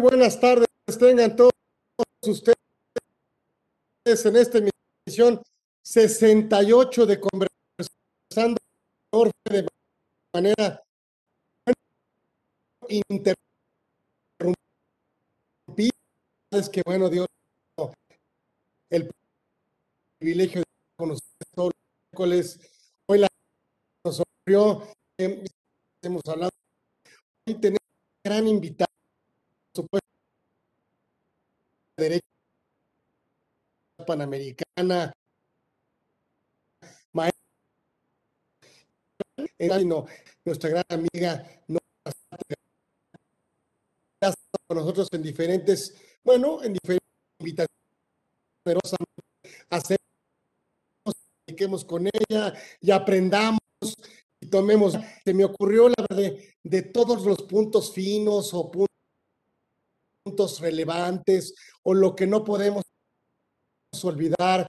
buenas tardes, tengan todos ustedes en esta emisión 68 de conversando de manera interrumpida. Es que bueno, Dios, el privilegio de conocer todos los miércoles. Hoy la nos ocurrió, eh, hemos hablado, hoy tenemos gran invitado, por supuesto, derecho panamericana, maestra, nuestra gran amiga, con nosotros en diferentes, bueno, en diferentes invitaciones, hacer con ella y aprendamos y tomemos. Se me ocurrió la verdad de, todos los puntos finos o puntos relevantes o lo que no podemos olvidar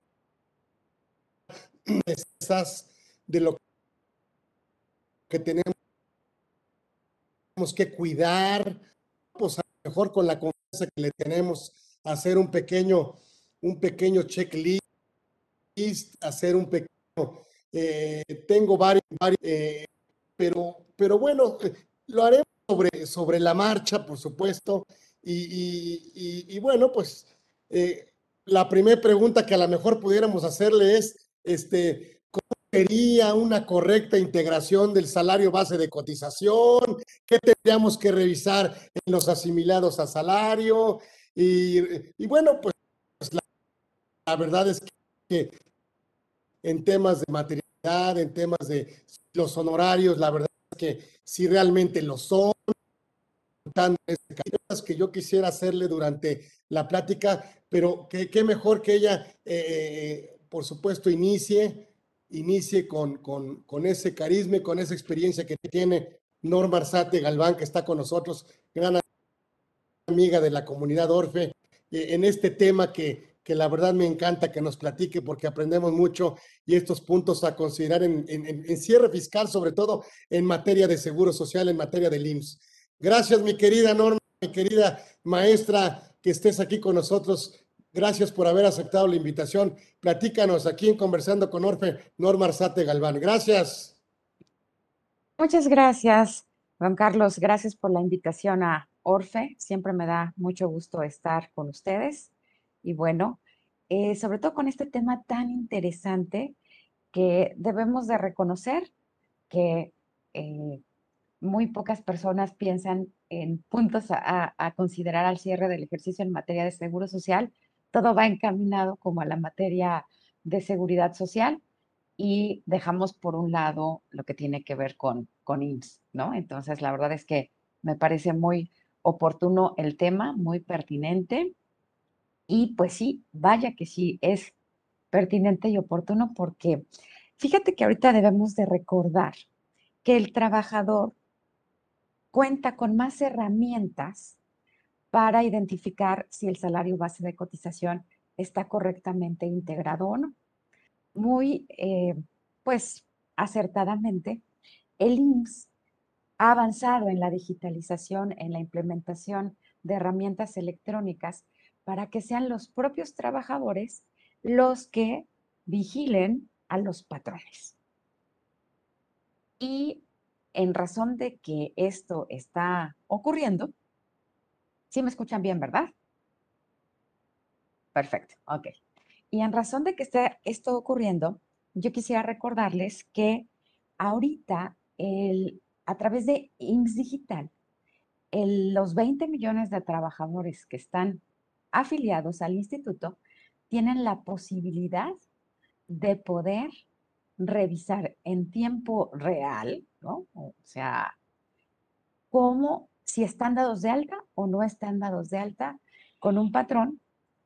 de lo que tenemos que cuidar, pues a lo mejor con la confianza que le tenemos, hacer un pequeño, un pequeño checklist hacer un pequeño, eh, tengo varios, eh, pero, pero bueno, eh, lo haremos sobre, sobre la marcha, por supuesto. Y, bueno, pues la primera pregunta que a lo mejor pudiéramos hacerle es, este, ¿cómo sería una correcta integración del salario base de cotización? ¿Qué tendríamos que revisar en los asimilados a salario? Y, bueno, pues la verdad es que en temas de materialidad, en temas de los honorarios, la verdad es que si realmente lo son, que yo quisiera hacerle durante la plática, pero qué mejor que ella, eh, por supuesto, inicie, inicie con, con, con, ese carisma y con esa experiencia que tiene Norma Arzate Galván, que está con nosotros, gran amiga de la comunidad Orfe, eh, en este tema que, que la verdad me encanta que nos platique porque aprendemos mucho y estos puntos a considerar en, cierre fiscal, sobre todo en materia de seguro social, en materia del IMSS. Gracias, mi querida Norma, mi querida maestra, que estés aquí con nosotros. Gracias por haber aceptado la invitación. Platícanos aquí en Conversando con Orfe, Norma Arzate Galván. Gracias. Muchas gracias, Juan Carlos. Gracias por la invitación a Orfe. Siempre me da mucho gusto estar con ustedes y bueno, eh, sobre todo con este tema tan interesante que debemos de reconocer que eh, muy pocas personas piensan en puntos a, considerar al cierre del ejercicio en materia de seguro social. Todo va encaminado como a la materia de seguridad social y dejamos por un lado lo que tiene que ver con, con IMSS, ¿no? Entonces, la verdad es que me parece muy oportuno el tema, muy pertinente y pues sí, vaya que sí, es pertinente y oportuno porque fíjate que ahorita debemos de recordar que el trabajador cuenta con más herramientas para identificar si el salario base de cotización está correctamente integrado o no. Muy, eh, pues, acertadamente, el IMSS ha avanzado en la digitalización, en la implementación de herramientas electrónicas para que sean los propios trabajadores los que vigilen a los patrones. Y en razón de que esto está ocurriendo, ¿sí me escuchan bien, verdad? Perfecto, ok. Y en razón de que esté esto ocurriendo, yo quisiera recordarles que ahorita el, a través de IMSS Digital, los 20 millones de trabajadores que están afiliados al instituto tienen la posibilidad de poder revisar en tiempo real, ¿no? O sea, cómo, si están dados de alta o no están dados de alta con un patrón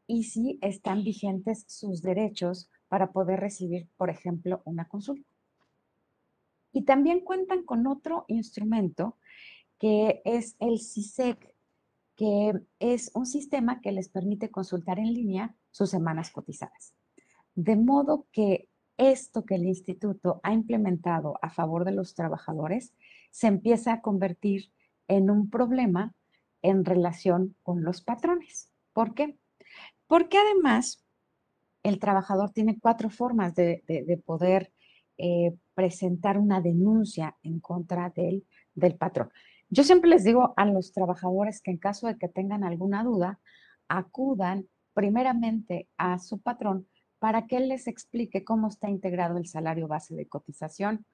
y si están vigentes sus derechos para poder recibir, por ejemplo, una consulta. Y también cuentan con otro instrumento que es el CISEC, que es un sistema que les permite consultar en línea sus semanas cotizadas. De modo que esto que el instituto ha implementado a favor de los trabajadores se empieza a convertir en un problema en relación con los patrones. ¿Por qué? Porque además el trabajador tiene cuatro formas de, poder eh, presentar una denuncia en contra del, del patrón. Yo siempre les digo a los trabajadores que en caso de que tengan alguna duda, acudan primeramente a su patrón para que él les explique cómo está integrado el salario base de cotización.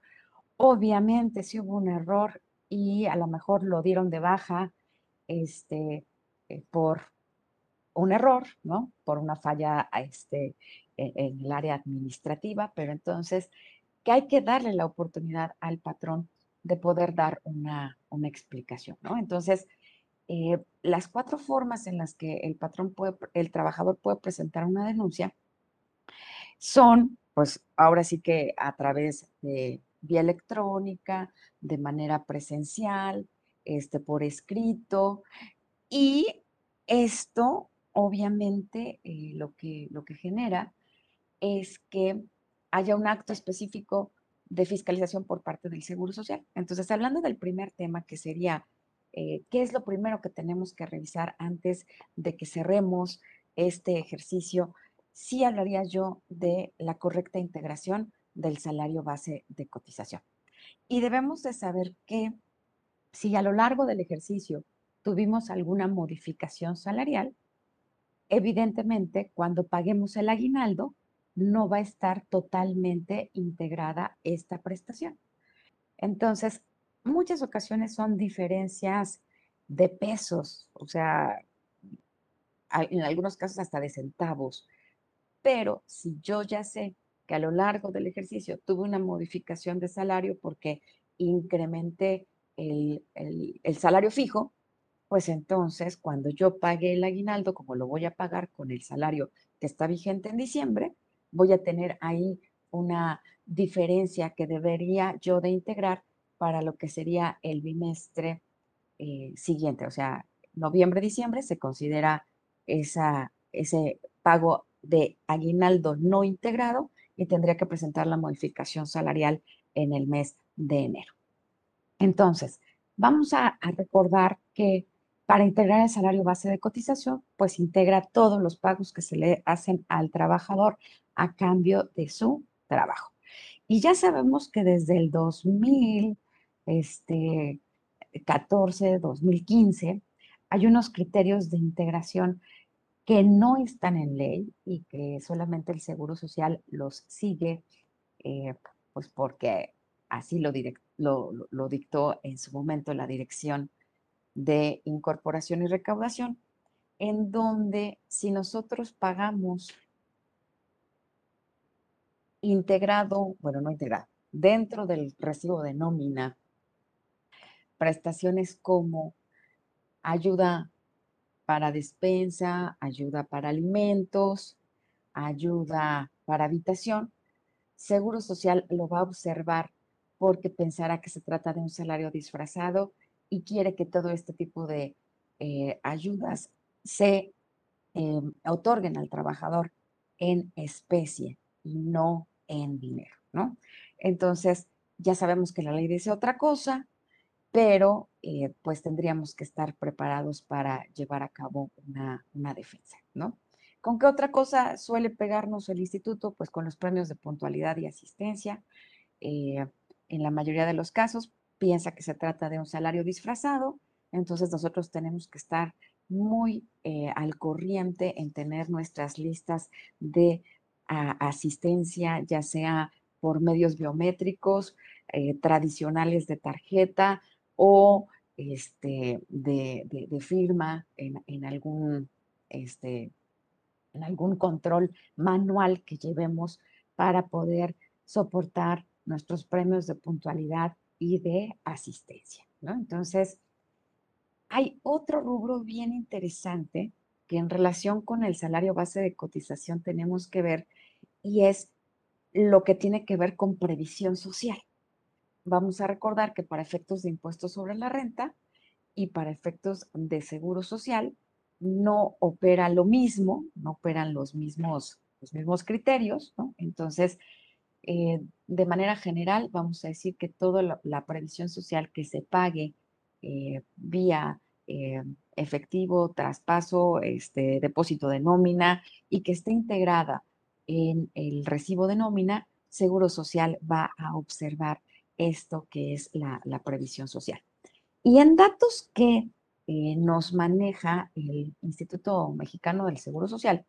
Obviamente, si hubo un error y a lo mejor lo dieron de baja este, eh, por un error, ¿no? Por una falla este, e, en el área administrativa, pero entonces que hay que darle la oportunidad al patrón de poder dar una, explicación, ¿no? Entonces, eh, las cuatro formas en las que el patrón puede, el trabajador puede presentar una denuncia son, pues ahora sí que a través de vía electrónica, de manera presencial, este, por escrito, y esto obviamente eh, lo, que, lo que genera es que haya un acto específico de fiscalización por parte del Seguro Social. Entonces, hablando del primer tema, que sería, eh, ¿qué es lo primero que tenemos que revisar antes de que cerremos este ejercicio? Sí hablaría yo de la correcta integración del salario base de cotización. Y debemos de saber que si a lo largo del ejercicio tuvimos alguna modificación salarial, evidentemente cuando paguemos el aguinaldo, no va a estar totalmente integrada esta prestación. Entonces, muchas ocasiones son diferencias de pesos, o sea, en algunos casos hasta de centavos. Pero si yo ya sé que a lo largo del ejercicio tuve una modificación de salario porque incrementé el, el salario fijo, pues entonces cuando yo pague el aguinaldo, como lo voy a pagar con el salario que está vigente en diciembre, voy a tener ahí una diferencia que debería yo de integrar para lo que sería el bimestre eh, siguiente. O sea, noviembre, diciembre se considera esa, ese pago de aguinaldo no integrado y tendría que presentar la modificación salarial en el mes de enero. Entonces, vamos a recordar que para integrar el salario base de cotización, pues integra todos los pagos que se le hacen al trabajador a cambio de su trabajo. Y ya sabemos que desde el 2014, 2015, este, hay unos criterios de integración que no están en ley y que solamente el Seguro Social los sigue, eh, pues porque así lo, lo, lo dictó en su momento la Dirección de Incorporación y Recaudación, en donde si nosotros pagamos integrado, bueno, no integrado, dentro del recibo de nómina, prestaciones como ayuda para despensa, ayuda para alimentos, ayuda para habitación, Seguro Social lo va a observar porque pensará que se trata de un salario disfrazado y quiere que todo este tipo de eh, ayudas se eh, otorguen al trabajador en especie y no en dinero, ¿no? Entonces, ya sabemos que la ley dice otra cosa, pero eh, pues tendríamos que estar preparados para llevar a cabo una, defensa, ¿no? ¿Con qué otra cosa suele pegarnos el instituto? Pues con los premios de puntualidad y asistencia. en la mayoría de los casos, piensa que se trata de un salario disfrazado, entonces nosotros tenemos que estar muy eh, al corriente en tener nuestras listas de asistencia, ya sea por medios biométricos, eh, tradicionales de tarjeta o este, de, firma en, algún, este, en algún control manual que llevemos para poder soportar nuestros premios de puntualidad y de asistencia, ¿no? Entonces, hay otro rubro bien interesante que en relación con el salario base de cotización tenemos que ver y es lo que tiene que ver con previsión social. Vamos a recordar que para efectos de impuestos sobre la renta y para efectos de seguro social no opera lo mismo, no operan los mismos, los mismos criterios. Entonces, eh, de manera general, vamos a decir que toda la, previsión social que se pague eh, vía eh, efectivo, traspaso, este, depósito de nómina y que esté integrada en el recibo de nómina, Seguro Social va a observar esto que es la, previsión social. Y en datos que eh, nos maneja el Instituto Mexicano del Seguro Social,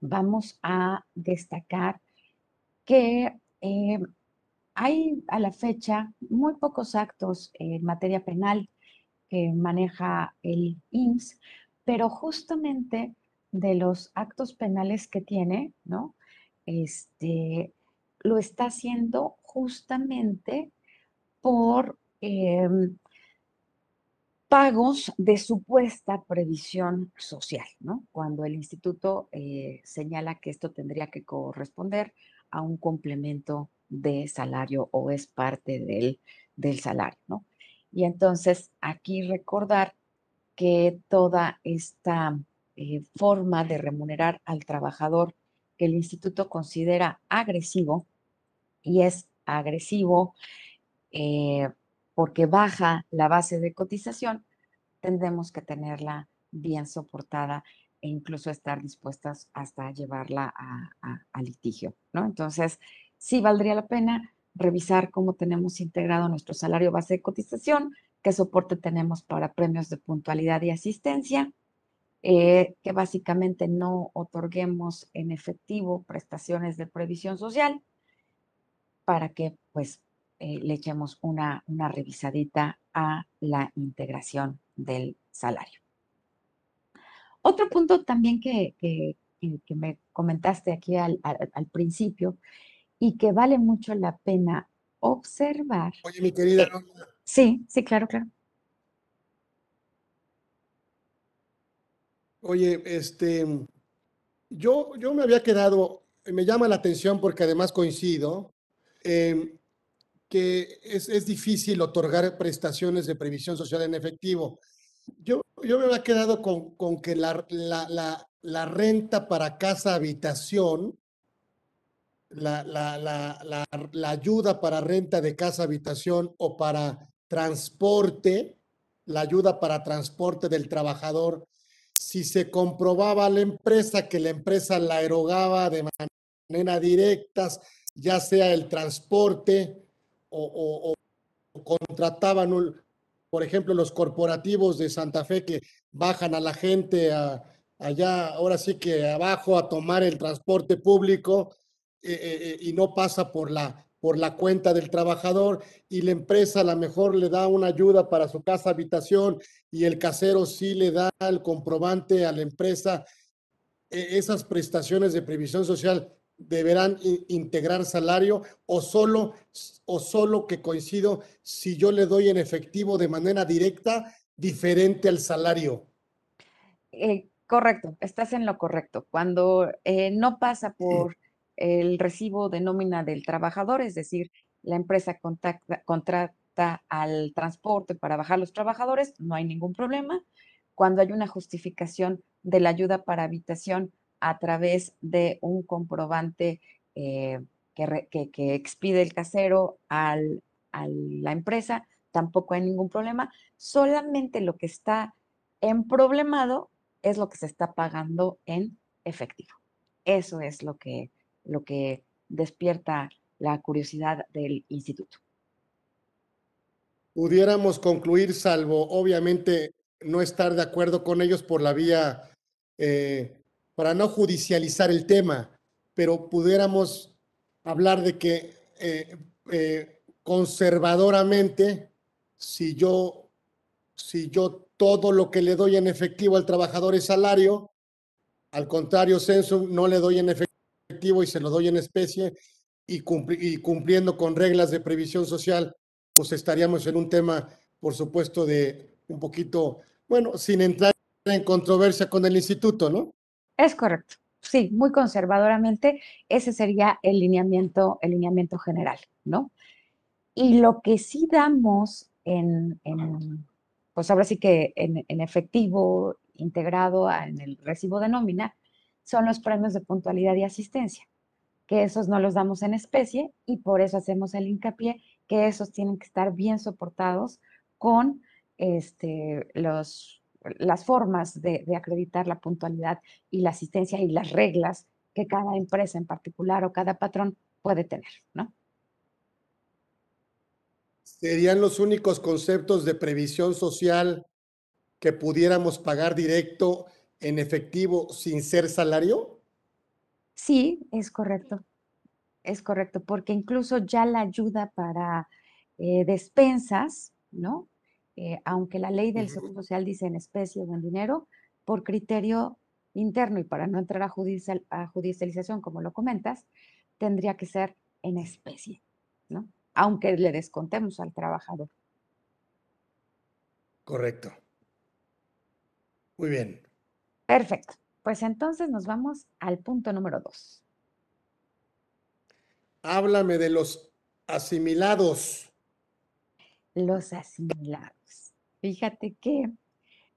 vamos a destacar que eh, hay a la fecha muy pocos actos en materia penal que maneja el IMSS, pero justamente de los actos penales que tiene, ¿no? Este, lo está haciendo justamente por em, pagos de supuesta previsión social, ¿no? Cuando el instituto eh, señala que esto tendría que corresponder a un complemento de salario o es parte del, del salario, ¿no? Y entonces aquí recordar que toda esta eh, forma de remunerar al trabajador que el instituto considera agresivo, y es agresivo eh, porque baja la base de cotización, tendremos que tenerla bien soportada e incluso estar dispuestas hasta llevarla a, litigio, ¿no? Entonces, sí valdría la pena revisar cómo tenemos integrado nuestro salario base de cotización, qué soporte tenemos para premios de puntualidad y asistencia, eh, que básicamente no otorguemos en efectivo prestaciones de previsión social para que pues eh, le echemos una, una revisadita a la integración del salario. Otro punto también que, que, me comentaste aquí al, al, principio y que vale mucho la pena observar. Oye, mi querida. Eh, sí, sí, claro, claro. Oye, este, yo, yo me había quedado, me llama la atención porque además coincido, em, que es, difícil otorgar prestaciones de previsión social en efectivo. Yo, yo me había quedado con, con que la, la, la, renta para casa habitación, la, la, ayuda para renta de casa habitación o para transporte, la ayuda para transporte del trabajador, si se comprobaba a la empresa que la empresa la erogaba de manera directa, ya sea el transporte o, contrataban, por ejemplo, los corporativos de Santa Fe que bajan a la gente allá, ahora sí que abajo a tomar el transporte público eh, eh, eh, y no pasa por la, por la cuenta del trabajador y la empresa a lo mejor le da una ayuda para su casa habitación y el casero sí le da el comprobante a la empresa, e, esas prestaciones de previsión social deberán integrar salario o solo, o solo que coincido si yo le doy en efectivo de manera directa diferente al salario. Eh, correcto, estás en lo correcto. Cuando eh, no pasa por el recibo de nómina del trabajador, es decir, la empresa contrata al transporte para bajar los trabajadores, no hay ningún problema. Cuando hay una justificación de la ayuda para habitación a través de un comprobante eh, que, expide el casero al, a la empresa, tampoco hay ningún problema. Solamente lo que está en problemado es lo que se está pagando en efectivo. Eso es lo que, lo que despierta la curiosidad del instituto. Pudiéramos concluir, salvo obviamente no estar de acuerdo con ellos por la vía eh, para no judicializar el tema, pero pudiéramos hablar de que eh, eh, conservadoramente, si yo, si yo todo lo que le doy en efectivo al trabajador es salario, al contrario, censo no le doy en efectivo y se lo doy en especie y, y cumpliendo con reglas de previsión social, pues estaríamos en un tema, por supuesto, de un poquito, bueno, sin entrar en controversia con el instituto, ¿no? Es correcto. Sí, muy conservadoramente, ese sería el lineamiento, el lineamiento general, ¿no? Y lo que sí damos en, pues ahora sí que en, efectivo integrado en el recibo de nómina, son los premios de puntualidad y asistencia, que esos no los damos en especie y por eso hacemos el hincapié que esos tienen que estar bien soportados con este, los, las formas de, de acreditar la puntualidad y la asistencia y las reglas que cada empresa en particular o cada patrón puede tener, ¿no? ¿Serían los únicos conceptos de previsión social que pudiéramos pagar directo en efectivo sin ser salario? Sí, es correcto. Es correcto, porque incluso ya la ayuda para eh, despensas, ¿no? Eh, aunque la ley del Seguro Social dice en especie o en dinero, por criterio interno y para no entrar a, a judicialización, como lo comentas, tendría que ser en especie, ¿no? Aunque le descontemos al trabajador. Correcto. Muy bien. Perfecto. Pues entonces nos vamos al punto número dos. Háblame de los asimilados. Los asimilados. Fíjate que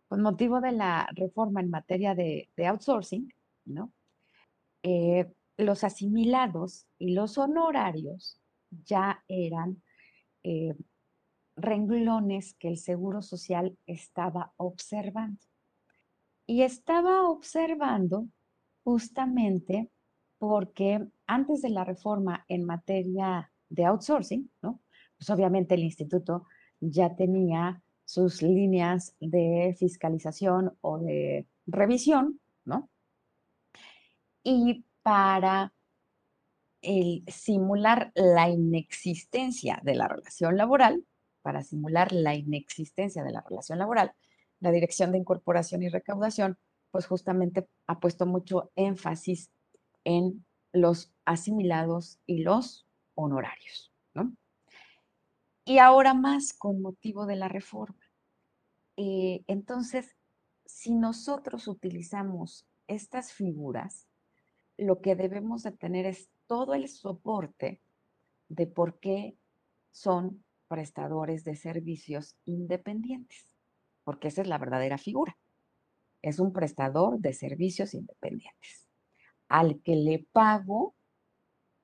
con motivo de la reforma en materia de, outsourcing, ¿no? Eh, los asimilados y los honorarios ya eran eh, renglones que el Seguro Social estaba observando. Y estaba observando justamente porque antes de la reforma en materia de outsourcing, ¿no? Pues obviamente el instituto ya tenía sus líneas de fiscalización o de revisión, ¿no? Y para simular la inexistencia de la relación laboral, para simular la inexistencia de la relación laboral, la Dirección de Incorporación y Recaudación, pues justamente ha puesto mucho énfasis en los asimilados y los honorarios, ¿no? Y ahora más con motivo de la reforma. Eh, entonces, si nosotros utilizamos estas figuras, lo que debemos de tener es todo el soporte de por qué son prestadores de servicios independientes porque esa es la verdadera figura. Es un prestador de servicios independientes, al que le pago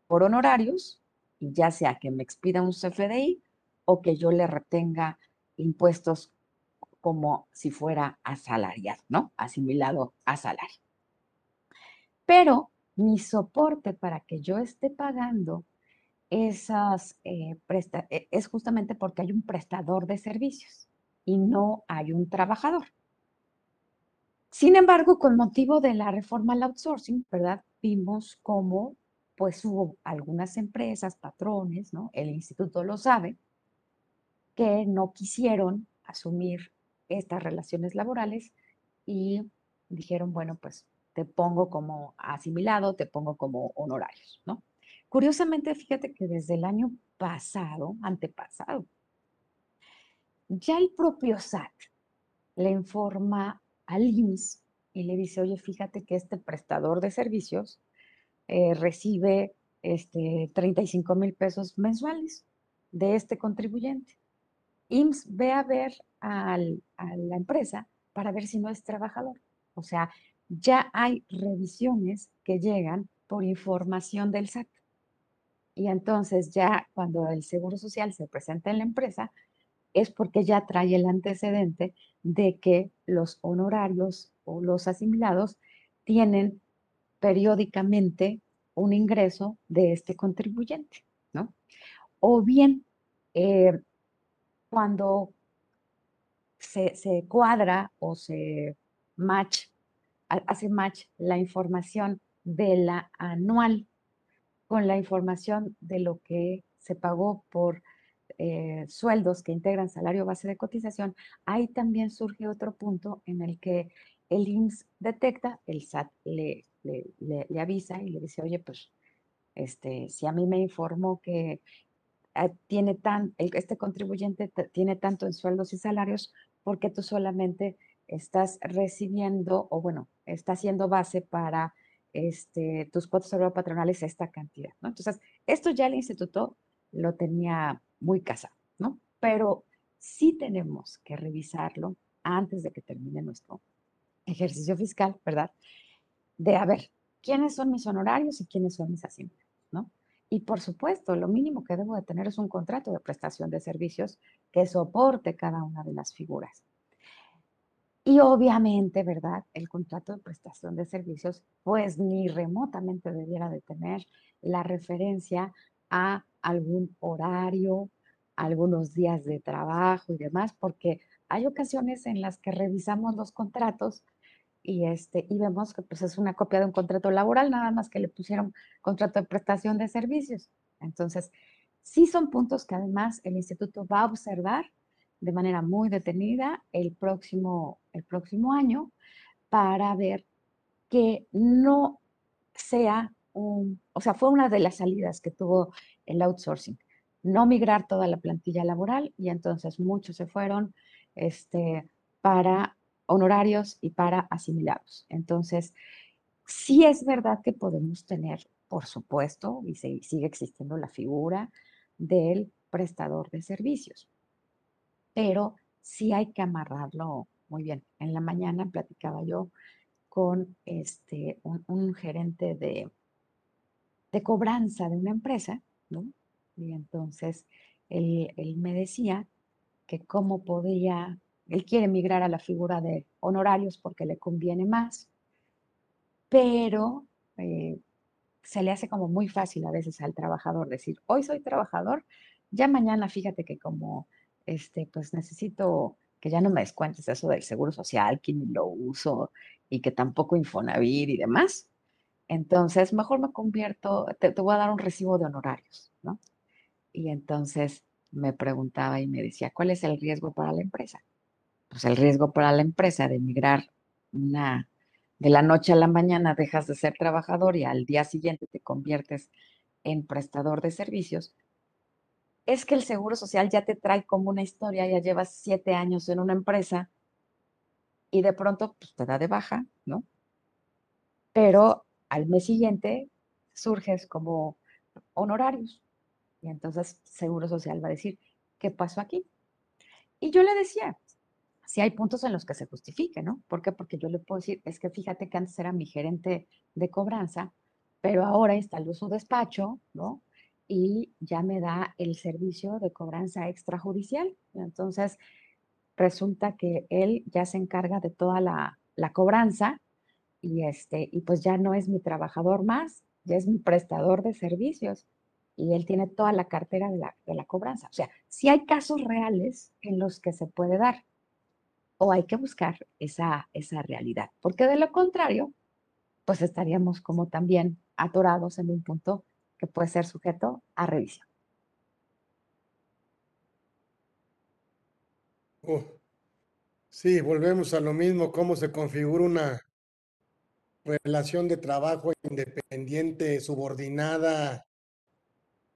por honorarios, ya sea que me expida un CFDI o que yo le retenga impuestos como si fuera asalariado, ¿no? Asimilado a salario. Pero mi soporte para que yo esté pagando esas eh, e, es justamente porque hay un prestador de servicios y no hay un trabajador. Sin embargo, con motivo de la reforma al outsourcing, ¿verdad? Vimos cómo pues hubo algunas empresas, patrones, ¿no? El instituto lo sabe, que no quisieron asumir estas relaciones laborales y dijeron, bueno, pues te pongo como asimilado, te pongo como honorarios, ¿no? Curiosamente, fíjate que desde el año pasado, antepasado, ya el propio SAT le informa al IMSS y le dice, oye, fíjate que este prestador de servicios eh, recibe este, 35 mil pesos mensuales de este contribuyente. IMSS ve a ver a la empresa para ver si no es trabajador. O sea, ya hay revisiones que llegan por información del SAT. Y entonces ya cuando el Seguro Social se presenta en la empresa, es porque ya trae el antecedente de que los honorarios o los asimilados tienen periódicamente un ingreso de este contribuyente, ¿no? O bien, eh, cuando se, se, cuadra o se match, hace match la información de la anual con la información de lo que se pagó por eh, sueldos que integran salario base de cotización, ahí también surge otro punto en el que el IMSS detecta, el SAT le, avisa y le dice, oye, pues, este, si a mí me informó que ah, tiene tan, este contribuyente tiene tanto en sueldos y salarios, porque tú solamente estás recibiendo, o bueno, está haciendo base para este, tus cuotas patronales esta cantidad. Entonces, esto ya el instituto lo tenía muy casado, ¿no? Pero sí tenemos que revisarlo antes de que termine nuestro ejercicio fiscal, ¿verdad? De a ver, ¿quiénes son mis honorarios y quiénes son mis asignaturas, ¿no? Y por supuesto, lo mínimo que debo de tener es un contrato de prestación de servicios que soporte cada una de las figuras. Y obviamente, ¿verdad? El contrato de prestación de servicios, pues ni remotamente debiera de tener la referencia a algún horario, algunos días de trabajo y demás, porque hay ocasiones en las que revisamos los contratos y, este, y vemos que pues, es una copia de un contrato laboral, nada más que le pusieron contrato de prestación de servicios. Entonces, sí son puntos que además el instituto va a observar de manera muy detenida el próximo, el próximo año para ver que no sea un, o sea, fue una de las salidas que tuvo el outsourcing, no migrar toda la plantilla laboral y entonces muchos se fueron este, para honorarios y para asimilados. Entonces, sí es verdad que podemos tener, por supuesto, y sigue existiendo la figura del prestador de servicios, pero sí hay que amarrarlo muy bien. En la mañana platicaba yo con este, un, gerente de, de, cobranza de una empresa, Y entonces él, él me decía que cómo podía él quiere migrar a la figura de honorarios porque le conviene más, pero eh, se le hace como muy fácil a veces al trabajador decir, hoy soy trabajador, ya mañana fíjate que como, este, pues necesito que ya no me descuentes eso del seguro social, que ni lo uso y que tampoco Infonavit y demás. Entonces, mejor me convierto, te, te voy a dar un recibo de honorarios, ¿no? Y entonces me preguntaba y me decía, ¿cuál es el riesgo para la empresa? pues el riesgo para la empresa de emigrar una, de la noche a la mañana dejas de ser trabajador y al día siguiente te conviertes en prestador de servicios, es que el seguro social ya te trae como una historia, ya llevas siete años en una empresa y de pronto pues, te da de baja, ¿no? Pero al mes siguiente surges como honorarios y entonces Seguro Social va a decir, ¿qué pasó aquí? Y yo le decía, si hay puntos en los que se justifique, ¿no? ¿Por qué? Porque yo le puedo decir, es que fíjate que antes era mi gerente de cobranza, pero ahora instaló su despacho, ¿no? Y ya me da el servicio de cobranza extrajudicial. Entonces, resulta que él ya se encarga de toda la, cobranza y, este, y pues ya no es mi trabajador más, ya es mi prestador de servicios y él tiene toda la cartera de la, de la cobranza. O sea, si hay casos reales en los que se puede dar o hay que buscar esa, esa realidad, porque de lo contrario, pues estaríamos como también atorados en un punto que puede ser sujeto a revisión. Oh, sí, volvemos a lo mismo, cómo se configura una relación de trabajo independiente, subordinada.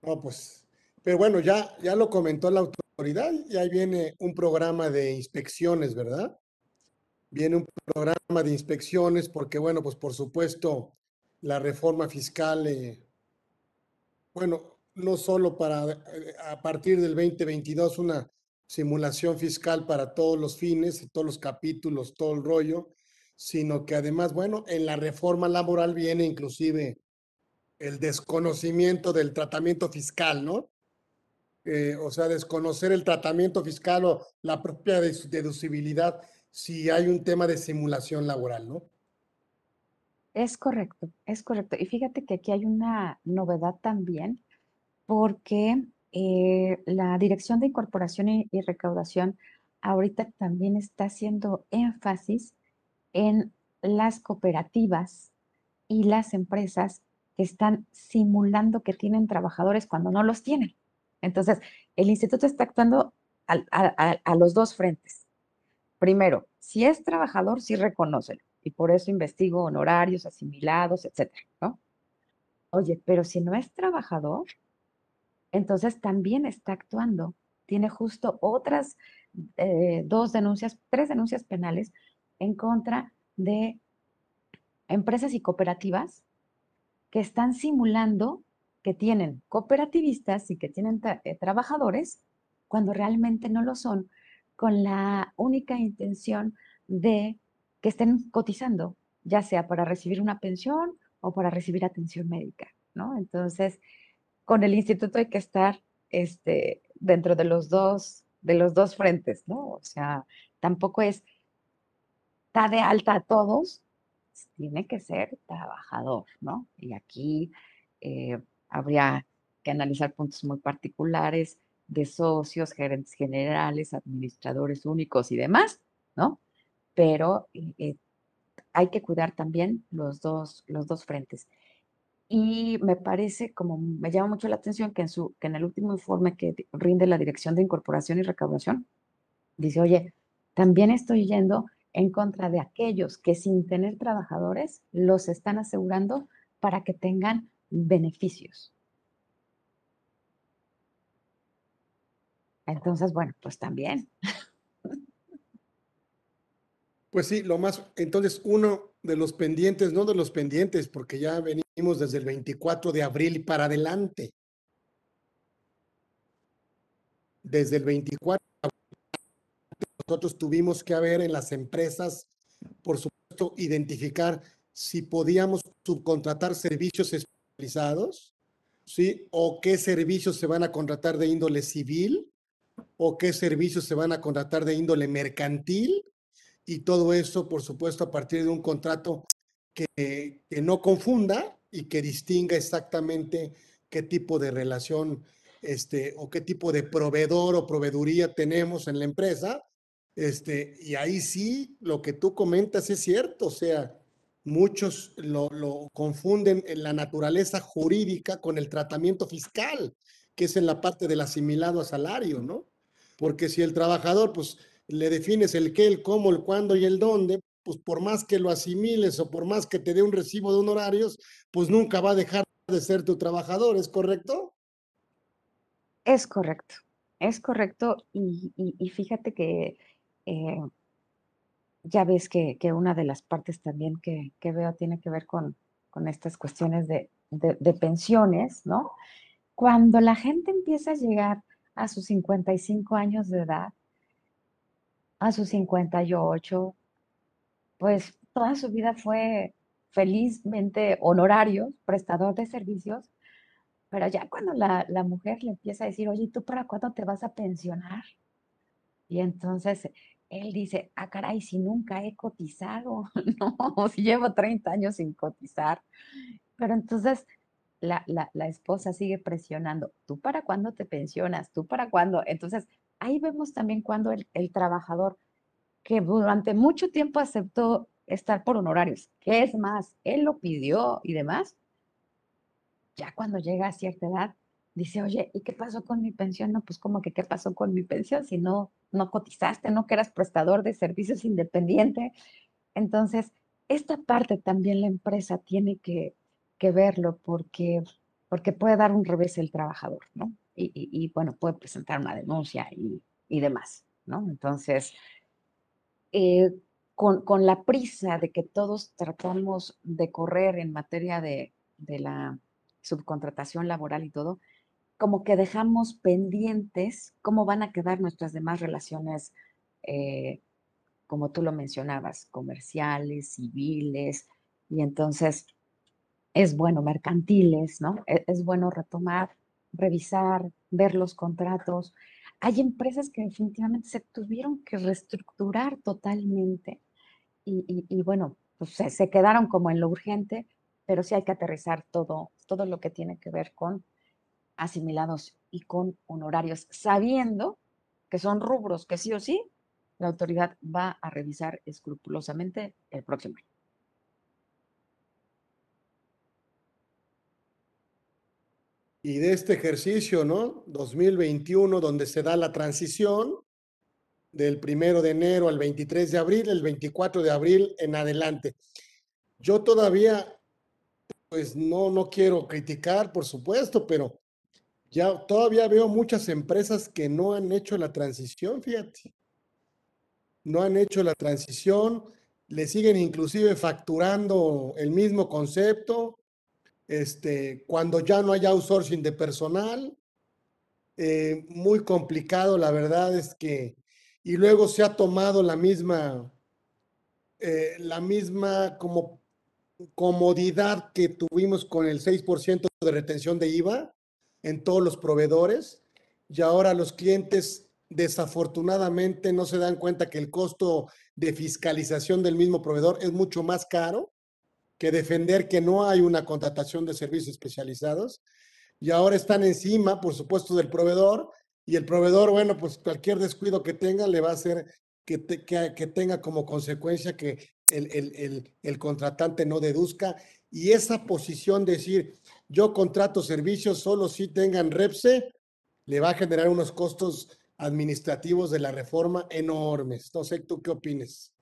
No, pues, pero bueno, ya, ya lo comentó la autoridad y ahí viene un programa de inspecciones, ¿verdad? Viene un programa de inspecciones porque, bueno, pues por supuesto, la reforma fiscal, eh, bueno, no solo para eh, a partir del 2022 una simulación fiscal para todos los fines, todos los capítulos, todo el rollo, sino que además, bueno, en la reforma laboral viene inclusive el desconocimiento del tratamiento fiscal, ¿no? Eh, o sea, desconocer el tratamiento fiscal o la propia deducibilidad si hay un tema de simulación laboral, ¿no? Es correcto, es correcto. Y fíjate que aquí hay una novedad también, porque eh, la Dirección de Incorporación y, y, Recaudación ahorita también está haciendo énfasis en las cooperativas y las empresas que están simulando que tienen trabajadores cuando no los tienen. Entonces, el instituto está actuando a, los dos frentes. Primero, si es trabajador, sí reconócelo. Y por eso investigo honorarios, asimilados, etcétera, ¿no? Oye, pero si no es trabajador, entonces también está actuando. Tiene justo otras eh, dos denuncias, tres denuncias penales en contra de empresas y cooperativas que están simulando que tienen cooperativistas y que tienen eh, trabajadores cuando realmente no lo son, con la única intención de que estén cotizando, ya sea para recibir una pensión o para recibir atención médica, ¿no? Entonces, con el instituto hay que estar este, dentro de los dos, de los dos frentes, ¿no? O sea, tampoco es, está de alta a todos, tiene que ser trabajador, ¿no? Y aquí eh, habría que analizar puntos muy particulares de socios, gerentes generales, administradores únicos y demás, ¿no? Pero eh, eh, hay que cuidar también los dos, los dos frentes. Y me parece, como me llama mucho la atención, que en, su, que en el último informe que rinde la Dirección de Incorporación y Recaudación, dice, oye, también estoy yendo en contra de aquellos que sin tener trabajadores los están asegurando para que tengan beneficios. Entonces, bueno, pues también. Pues sí, lo más, entonces uno de los pendientes, no de los pendientes, porque ya venimos desde el 24 de abril para adelante. Desde el 24 nosotros tuvimos que haber en las empresas, por supuesto, identificar si podíamos subcontratar servicios especializados, ¿sí? O qué servicios se van a contratar de índole civil, o qué servicios se van a contratar de índole mercantil, y todo eso, por supuesto, a partir de un contrato que, que no confunda y que distinga exactamente qué tipo de relación este, o qué tipo de proveedor o proveeduría tenemos en la empresa. Este, y ahí sí, lo que tú comentas es cierto, o sea, muchos lo, lo confunden en la naturaleza jurídica con el tratamiento fiscal, que es en la parte del asimilado a salario, ¿no? Porque si el trabajador, pues, le defines el qué, el cómo, el cuándo y el dónde, pues por más que lo asimiles o por más que te dé un recibo de honorarios, pues nunca va a dejar de ser tu trabajador, ¿es correcto? Es correcto, es correcto. Y, fíjate que eh, ya ves que, una de las partes también que, veo tiene que ver con, con estas cuestiones de, de, pensiones, ¿no? Cuando la gente empieza a llegar a sus 55 años de edad, a sus 58, pues toda su vida fue felizmente honorario, prestador de servicios, pero ya cuando la, mujer le empieza a decir, oye, ¿tú para cuándo te vas a pensionar? Y entonces él dice, ah, caray, si nunca he cotizado, no, si llevo 30 años sin cotizar. Pero entonces la, la, esposa sigue presionando, ¿tú para cuándo te pensionas? ¿Tú para cuándo? Entonces ahí vemos también cuando el, trabajador que durante mucho tiempo aceptó estar por honorarios, que es más, él lo pidió y demás, ya cuando llega a cierta edad, dice, oye, ¿y qué pasó con mi pensión? No, pues como que qué pasó con mi pensión si no, no cotizaste, no que eras prestador de servicios independiente. Entonces, esta parte también la empresa tiene que, que verlo porque, porque puede dar un revés el trabajador, ¿no? y, bueno, puede presentar una denuncia y, demás, ¿no? Entonces, eh, con, la prisa de que todos tratamos de correr en materia de, la subcontratación laboral y todo, como que dejamos pendientes cómo van a quedar nuestras demás relaciones, eh, como tú lo mencionabas, comerciales, civiles, y entonces es bueno, mercantiles, ¿no? Es, es bueno retomar revisar, ver los contratos. Hay empresas que definitivamente se tuvieron que reestructurar totalmente y, bueno, pues se, quedaron como en lo urgente, pero sí hay que aterrizar todo, todo lo que tiene que ver con asimilados y con honorarios, sabiendo que son rubros que sí o sí la autoridad va a revisar escrupulosamente el próximo año. y de este ejercicio, ¿no? 2021, donde se da la transición del primero de enero al 23 de abril, el 24 de abril en adelante. Yo todavía, pues no, no quiero criticar, por supuesto, pero ya todavía veo muchas empresas que no han hecho la transición, fíjate. No han hecho la transición, le siguen inclusive facturando el mismo concepto, este, cuando ya no hay outsourcing de personal, eh, muy complicado, la verdad es que, y luego se ha tomado la misma, eh, la misma como comodidad que tuvimos con el 6% de retención de IVA, en todos los proveedores y ahora los clientes desafortunadamente no se dan cuenta que el costo de fiscalización del mismo proveedor es mucho más caro que defender que no hay una contratación de servicios especializados. Y ahora están encima, por supuesto, del proveedor. Y el proveedor, bueno, pues cualquier descuido que tenga le va a hacer que, que, tenga como consecuencia que el, el, el, contratante no deduzca. Y esa posición de decir, yo contrato servicios solo si tengan REPSE, le va a generar unos costos administrativos de la reforma enormes. No sé, ¿tú qué opines?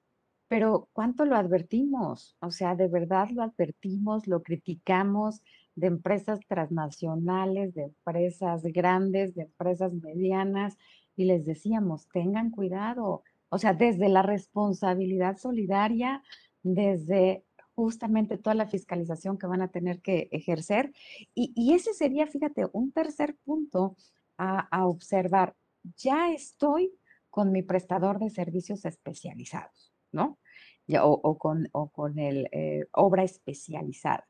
Pero ¿cuánto lo advertimos? O sea, de verdad lo advertimos, lo criticamos de empresas transnacionales, de empresas grandes, de empresas medianas, y les decíamos, tengan cuidado. O sea, desde la responsabilidad solidaria, desde justamente toda la fiscalización que van a tener que ejercer. Y, ese sería, fíjate, un tercer punto a, observar ya estoy con mi prestador de servicios especializados, ¿no? O, con, o con el eh, obra especializada.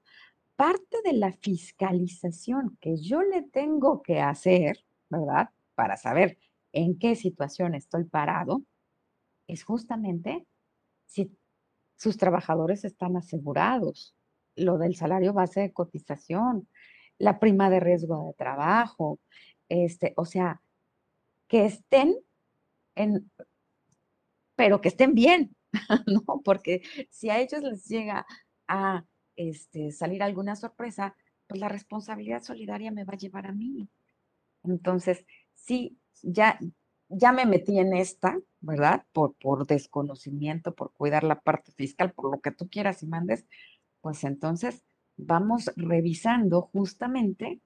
Parte de la fiscalización que yo le tengo que hacer, ¿verdad? Para saber en qué situación estoy parado, es justamente si sus trabajadores están asegurados, lo del salario base de cotización, la prima de riesgo de trabajo, este, o sea, que estén en, pero que estén bien, ¿no? Porque si a ellos les llega a este, salir alguna sorpresa, pues la responsabilidad solidaria me va a llevar a mí. Entonces, sí, ya, ya me metí en esta, ¿verdad? Por, por desconocimiento, por cuidar la parte fiscal, por lo que tú quieras y mandes, pues entonces vamos revisando justamente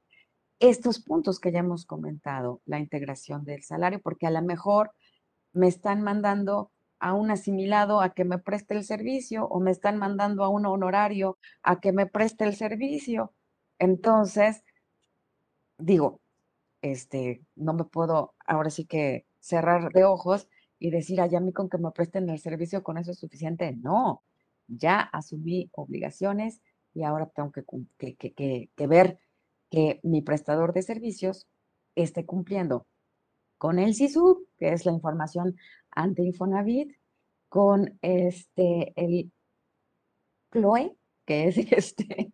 estos puntos que ya hemos comentado, la integración del salario, porque a lo mejor me están mandando a un asimilado a que me preste el servicio o me están mandando a un honorario a que me preste el servicio. Entonces, digo, este, no me puedo ahora sí que cerrar de ojos y decir, allá a mí con que me presten el servicio, con eso es suficiente. No, ya asumí obligaciones y ahora tengo que, que, que ver que mi prestador de servicios esté cumpliendo con el SISU, que es la información ante Infonavit, con este, el CLOE, que es este,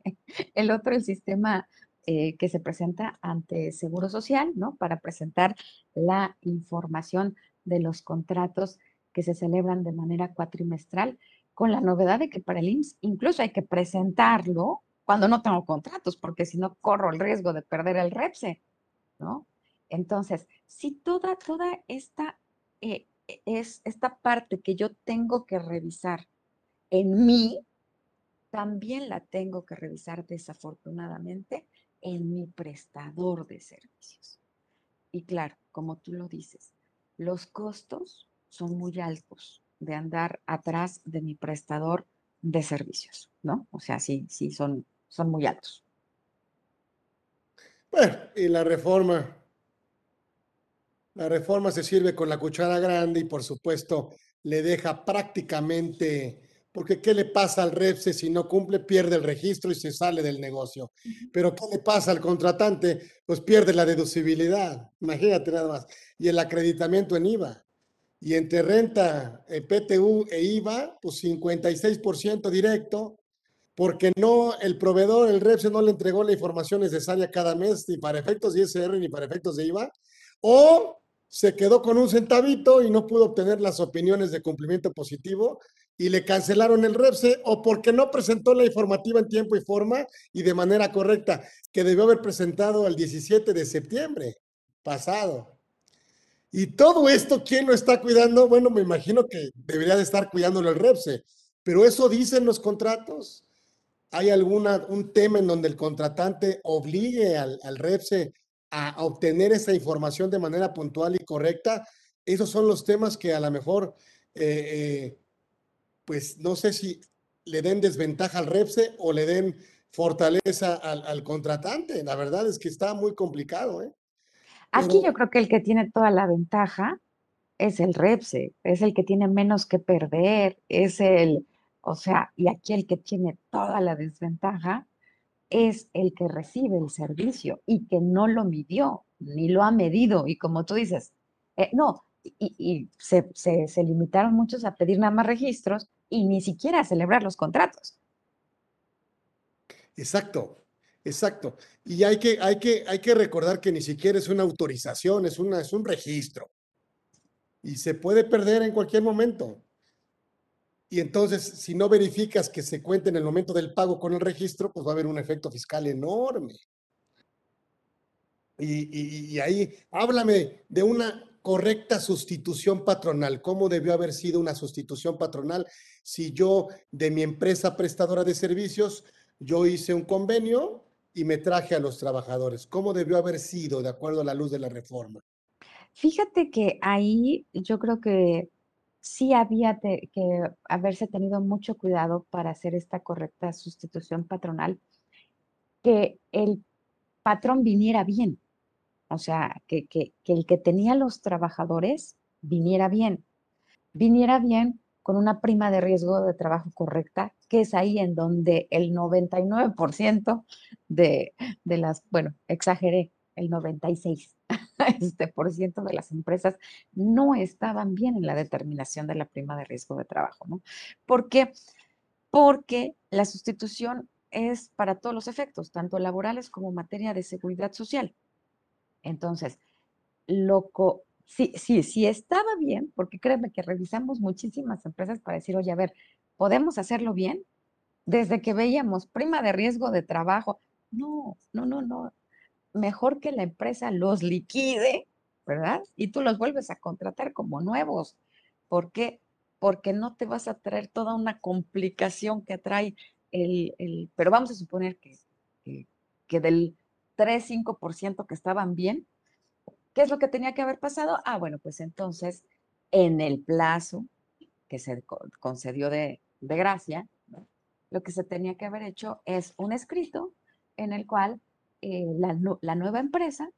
el otro, el sistema eh, que se presenta ante Seguro Social, ¿no? Para presentar la información de los contratos que se celebran de manera cuatrimestral, con la novedad de que para el IMSS incluso hay que presentarlo cuando no tengo contratos, porque si no corro el riesgo de perder el REPSE, ¿no? Entonces, si toda, toda esta, eh, es, esta parte que yo tengo que revisar en mí, también la tengo que revisar desafortunadamente en mi prestador de servicios. Y claro, como tú lo dices, los costos son muy altos de andar atrás de mi prestador de servicios, ¿no? O sea, sí, sí son son muy altos. Bueno, y la reforma, la reforma se sirve con la cuchara grande y por supuesto le deja prácticamente, porque ¿qué le pasa al REPSE si no cumple? Pierde el registro y se sale del negocio. Pero ¿qué le pasa al contratante? Pues pierde la deducibilidad, imagínate nada más, y el acreditamiento en IVA. Y entre renta, eh, PTU e IVA, pues 56% directo, porque no, el proveedor, el REPSE no le entregó la información necesaria cada mes, ni para efectos de ISR, ni para efectos de IVA, o se quedó con un centavito y no pudo obtener las opiniones de cumplimiento positivo y le cancelaron el REPSE, o porque no presentó la informativa en tiempo y forma y de manera correcta, que debió haber presentado el 17 de septiembre pasado. Y todo esto, ¿quién lo está cuidando? Bueno, me imagino que debería de estar cuidándolo el REPSE, pero eso dicen los contratos. ¿Hay alguna, un tema en donde el contratante obligue al, al REPSE a, obtener esa información de manera puntual y correcta? Esos son los temas que a lo mejor, eh, eh, pues no sé si le den desventaja al REPSE o le den fortaleza al, contratante. La verdad es que está muy complicado. ¿eh? Aquí yo creo que el que tiene toda la ventaja es el REPSE, es el que tiene menos que perder, es el, o sea, y aquí el que tiene toda la desventaja, es el que recibe el servicio y que no lo midió, ni lo ha medido. Y como tú dices, eh, no, y, se, se, limitaron muchos a pedir nada más registros y ni siquiera a celebrar los contratos. Exacto, exacto. Y hay que, hay que, hay que recordar que ni siquiera es una autorización, es, una, es un registro. Y se puede perder en cualquier momento. Y entonces, si no verificas que se cuente en el momento del pago con el registro, pues va a haber un efecto fiscal enorme. Y, y, ahí, háblame de una correcta sustitución patronal. ¿Cómo debió haber sido una sustitución patronal si yo de mi empresa prestadora de servicios, yo hice un convenio y me traje a los trabajadores? ¿Cómo debió haber sido de acuerdo a la luz de la reforma? Fíjate que ahí yo creo que sí había que haberse tenido mucho cuidado para hacer esta correcta sustitución patronal, que el patrón viniera bien, o sea, que, que, el que tenía los trabajadores viniera bien, viniera bien con una prima de riesgo de trabajo correcta, que es ahí en donde el 99% de, de las, bueno, exageré, el 96 este por ciento de las empresas no estaban bien en la determinación de la prima de riesgo de trabajo, ¿no? ¿Por qué? Porque la sustitución es para todos los efectos, tanto laborales como materia de seguridad social. Entonces, loco, sí, sí, sí estaba bien, porque créeme que revisamos muchísimas empresas para decir, oye, a ver, ¿podemos hacerlo bien? Desde que veíamos prima de riesgo de trabajo. No, no, no, no mejor que la empresa los liquide, ¿verdad? Y tú los vuelves a contratar como nuevos. ¿Por qué? Porque no te vas a traer toda una complicación que trae el, el pero vamos a suponer que, que, que del 3-5% que estaban bien, ¿qué es lo que tenía que haber pasado? Ah, bueno, pues entonces, en el plazo que se concedió de, de gracia, lo que se tenía que haber hecho es un escrito en el cual eh, la, nueva empresa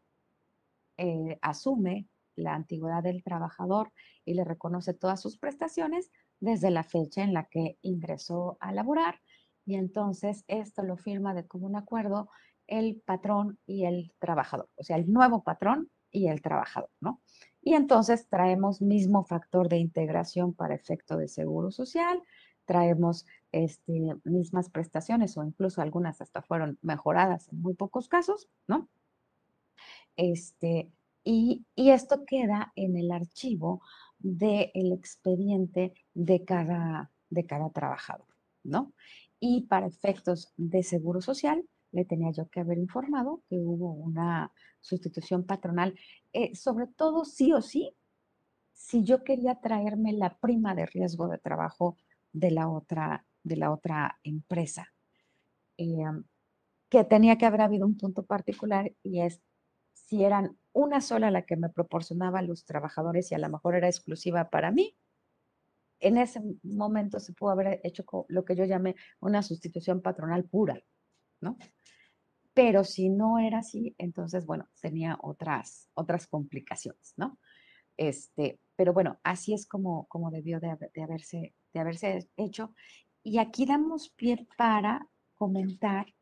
eh, asume la antigüedad del trabajador y le reconoce todas sus prestaciones desde la fecha en la que ingresó a laborar y entonces esto lo firma de común acuerdo el patrón y el trabajador, o sea, el nuevo patrón y el trabajador, ¿no? Y entonces traemos mismo factor de integración para efecto de seguro social, traemos este, mismas prestaciones o incluso algunas hasta fueron mejoradas en muy pocos casos, ¿no? Este, y, esto queda en el archivo del expediente de cada, de cada trabajador, ¿no? Y para efectos de seguro social, le tenía yo que haber informado que hubo una sustitución patronal, eh, sobre todo sí o sí, si yo quería traerme la prima de riesgo de trabajo de la otra, de la otra empresa. Em, que tenía que haber habido un punto particular y es si eran una sola la que me proporcionaba los trabajadores y a lo mejor era exclusiva para mí, en ese momento se pudo haber hecho lo que yo llamé una sustitución patronal pura, ¿no? Pero si no era así, entonces, bueno, tenía otras, otras complicaciones, ¿no? Este, pero bueno, así es como, como debió de, haberse, de haberse hecho. Y aquí damos pie para comentar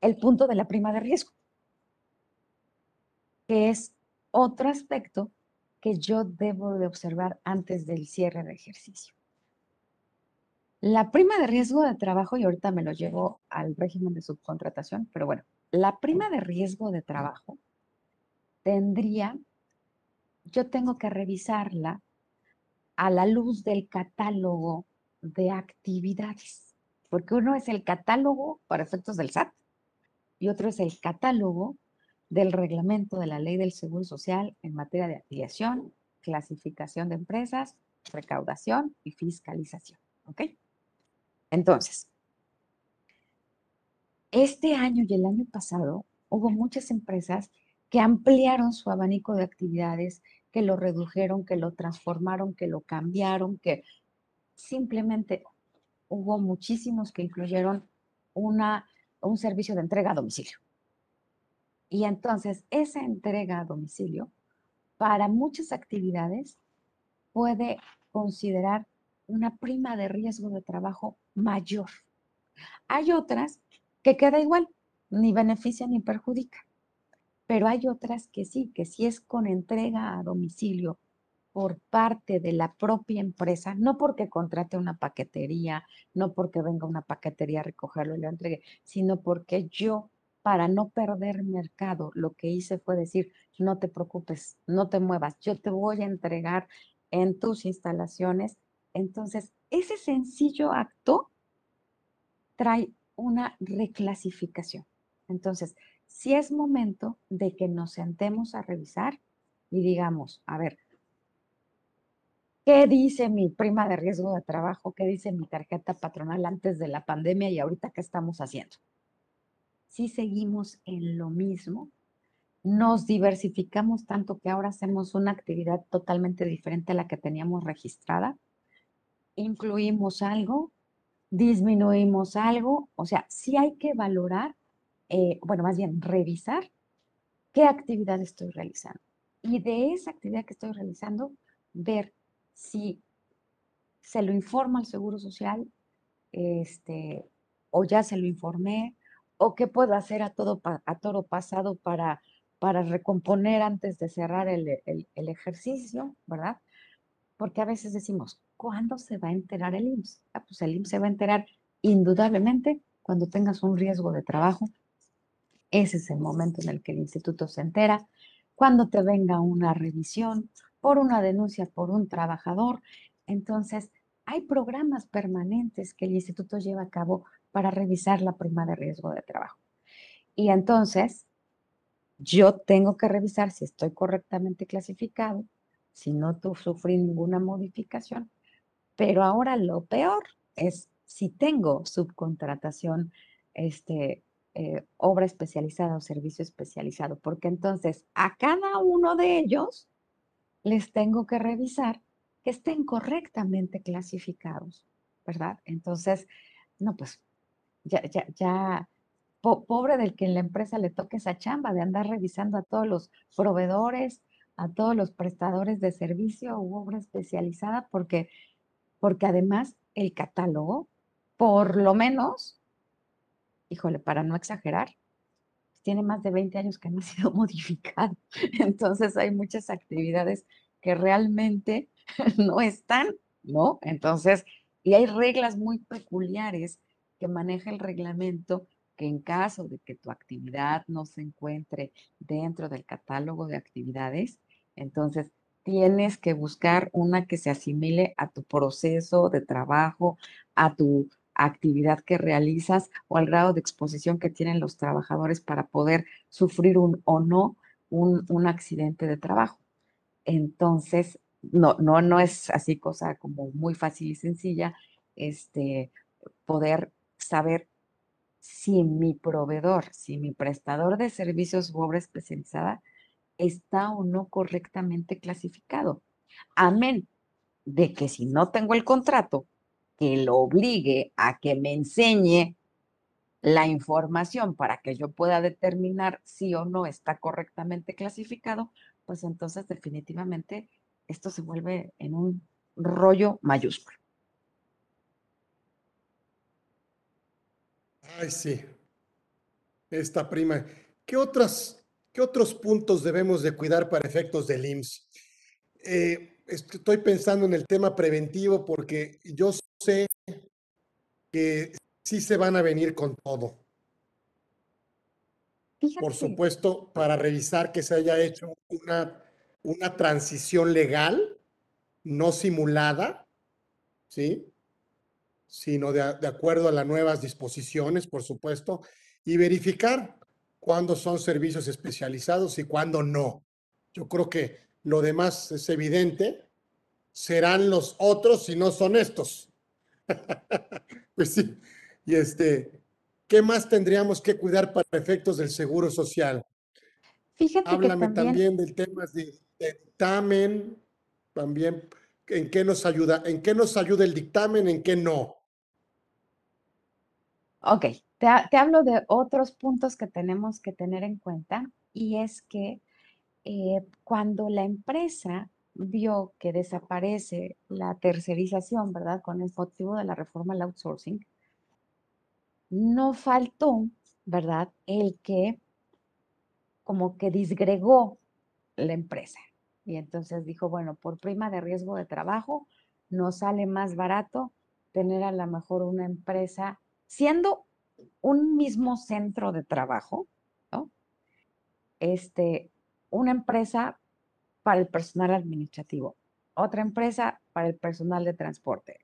el punto de la prima de riesgo, que es otro aspecto que yo debo de observar antes del cierre de ejercicio. La prima de riesgo de trabajo, y ahorita me lo llevo al régimen de subcontratación, pero bueno, la prima de riesgo de trabajo tendría yo tengo que revisarla a la luz del catálogo de actividades, porque uno es el catálogo para efectos del SAT y otro es el catálogo del reglamento de la ley del Seguro Social en materia de afiliación, clasificación de empresas, recaudación y fiscalización. ¿Ok? Entonces, este año y el año pasado hubo muchas empresas que ampliaron su abanico de actividades que lo redujeron, que lo transformaron, que lo cambiaron, que simplemente hubo muchísimos que incluyeron una, un servicio de entrega a domicilio. Y entonces esa entrega a domicilio para muchas actividades puede considerar una prima de riesgo de trabajo mayor. Hay otras que queda igual, ni beneficia ni perjudica. Pero hay otras que sí, que sí es con entrega a domicilio por parte de la propia empresa, no porque contrate una paquetería, no porque venga una paquetería a recogerlo y lo entregue, sino porque yo, para no perder mercado, lo que hice fue decir, no te preocupes, no te muevas, yo te voy a entregar en tus instalaciones. Entonces, ese sencillo acto trae una reclasificación. Entonces, si es momento de que nos sentemos a revisar y digamos, a ver, ¿qué dice mi prima de riesgo de trabajo? ¿Qué dice mi tarjeta patronal antes de la pandemia y ahorita qué estamos haciendo? Si seguimos en lo mismo, nos diversificamos tanto que ahora hacemos una actividad totalmente diferente a la que teníamos registrada, incluimos algo, disminuimos algo, o sea, sí hay que valorar, eh, bueno, más bien revisar qué actividad estoy realizando. Y de esa actividad que estoy realizando, ver si se lo informa al Seguro Social, este, o ya se lo informé, o qué puedo hacer a todo, a toro pasado para, para recomponer antes de cerrar el, el ejercicio, ¿verdad? Porque a veces decimos, ¿cuándo se va a enterar el IMSS? Ah, pues el IMSS se va a enterar indudablemente cuando tengas un riesgo de trabajo. Ese es el momento en el que el instituto se entera. Cuando te venga una revisión por una denuncia por un trabajador. Entonces, hay programas permanentes que el instituto lleva a cabo para revisar la prima de riesgo de trabajo. Y entonces, yo tengo que revisar si estoy correctamente clasificado, si no sufrí ninguna modificación pero ahora lo peor es si tengo subcontratación, este, eh, obra especializada o servicio especializado, porque entonces a cada uno de ellos les tengo que revisar que estén correctamente clasificados, ¿verdad? Entonces, no, pues ya, ya, ya, pobre del que en la empresa le toque esa chamba de andar revisando a todos los proveedores, a todos los prestadores de servicio u obra especializada, porque porque además el catálogo, por lo menos, híjole, para no exagerar, tiene más de 20 años que no ha sido modificado. Entonces hay muchas actividades que realmente no están, ¿no? Entonces, y hay reglas muy peculiares que maneja el reglamento que en caso de que tu actividad no se encuentre dentro del catálogo de actividades, entonces tienes que buscar una que se asimile a tu proceso de trabajo, a tu actividad que realizas o al grado de exposición que tienen los trabajadores para poder sufrir un o no un, accidente de trabajo. Entonces, no, no, no es así cosa como muy fácil y sencilla, este, poder saber si mi proveedor, si mi prestador de servicios u obra especializada está o no correctamente clasificado. Amén de que si no tengo el contrato que lo obligue a que me enseñe la información para que yo pueda determinar si o no está correctamente clasificado, pues entonces definitivamente esto se vuelve en un rollo mayúsculo. Ay, sí. Esta prima. ¿Qué otras ¿Qué otros puntos debemos de cuidar para efectos del IMSS? Eh, estoy pensando en el tema preventivo porque yo sé que sí se van a venir con todo. Por supuesto, para revisar que se haya hecho una, una transición legal, no simulada, ¿sí? Sino de, de acuerdo a las nuevas disposiciones, por supuesto, y verificar cuándo son servicios especializados y cuándo no. Yo creo que lo demás es evidente. Serán los otros si no son estos. pues sí. Y este, ¿qué más tendríamos que cuidar para efectos del seguro social? Fíjate Háblame también... del tema de, dictamen, también en qué nos ayuda, en qué nos ayuda el dictamen, en qué no. Ok, te, hablo de otros puntos que tenemos que tener en cuenta y es que eh, cuando la empresa vio que desaparece la tercerización, ¿verdad? Con el motivo de la reforma al outsourcing, no faltó, ¿verdad? El que como que disgregó la empresa. Y entonces dijo, bueno, por prima de riesgo de trabajo, nos sale más barato tener a lo mejor una empresa, siendo un mismo centro de trabajo. Este, una empresa para el personal administrativo, otra empresa para el personal de transporte,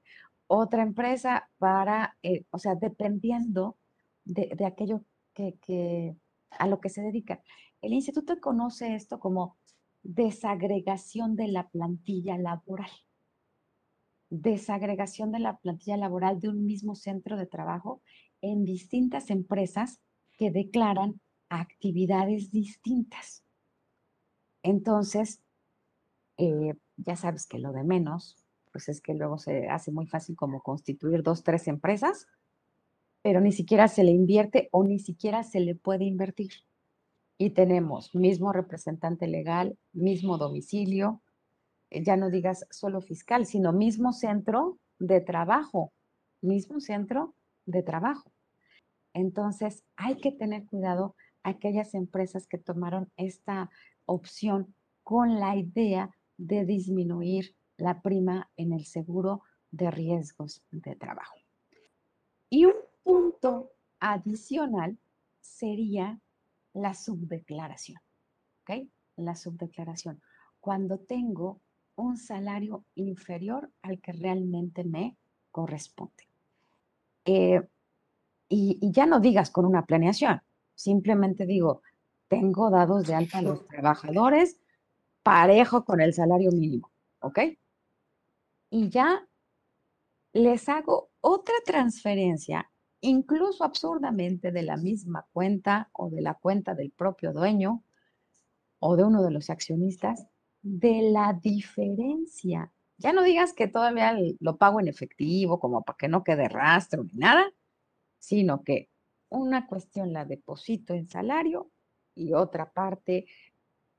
otra empresa para, eh, o sea, dependiendo de, aquello que, a lo que se dedica. El instituto conoce esto como desagregación de la plantilla laboral. Desagregación de la plantilla laboral de un mismo centro de trabajo en distintas empresas que declaran actividades distintas. Entonces, eh, ya sabes que lo de menos, pues es que luego se hace muy fácil como constituir dos, tres empresas, pero ni siquiera se le invierte o ni siquiera se le puede invertir. Y tenemos mismo representante legal, mismo domicilio, eh, ya no digas solo fiscal, sino mismo centro de trabajo, mismo centro de trabajo. Entonces, hay que tener cuidado aquellas empresas que tomaron esta opción con la idea de disminuir la prima en el seguro de riesgos de trabajo. Y un punto adicional sería la subdeclaración. ¿Ok? La subdeclaración. Cuando tengo un salario inferior al que realmente me corresponde. Eh, y, y, ya no digas con una planeación, simplemente digo, tengo dados de alta a los trabajadores parejo con el salario mínimo, ¿ok? Y ya les hago otra transferencia, incluso absurdamente de la misma cuenta o de la cuenta del propio dueño o de uno de los accionistas, de la diferencia. Ya no digas que todavía lo pago en efectivo, como para que no quede rastro ni nada, sino que una cuestión la deposito en salario y otra parte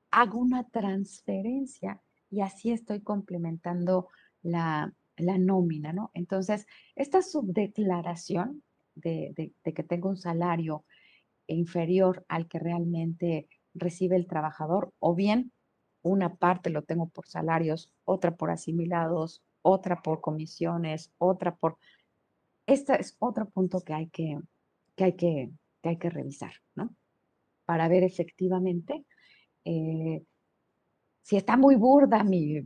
hago una transferencia y así estoy complementando la, nómina, ¿no? Entonces, esta subdeclaración de, que tengo un salario inferior al que realmente recibe el trabajador, o bien una parte lo tengo por salarios, otra por asimilados, otra por comisiones, otra por... Este es otro punto que hay que, que, hay que, que, hay que revisar, ¿no? Para ver efectivamente eh, si está muy burda mi,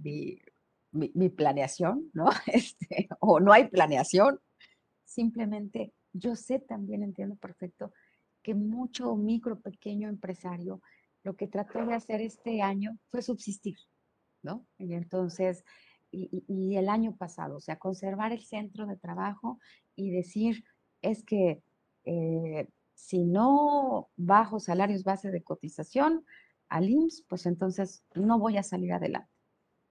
mi, planeación, ¿no? Este, o no hay planeación, simplemente yo sé también, entiendo perfecto, que mucho micro, pequeño empresario lo que trató de hacer este año fue subsistir, ¿no? Y entonces, y, el año pasado, o sea, conservar el centro de trabajo y decir, es que eh, si no bajo salarios base de cotización, al IMSS, pues entonces no voy a salir adelante.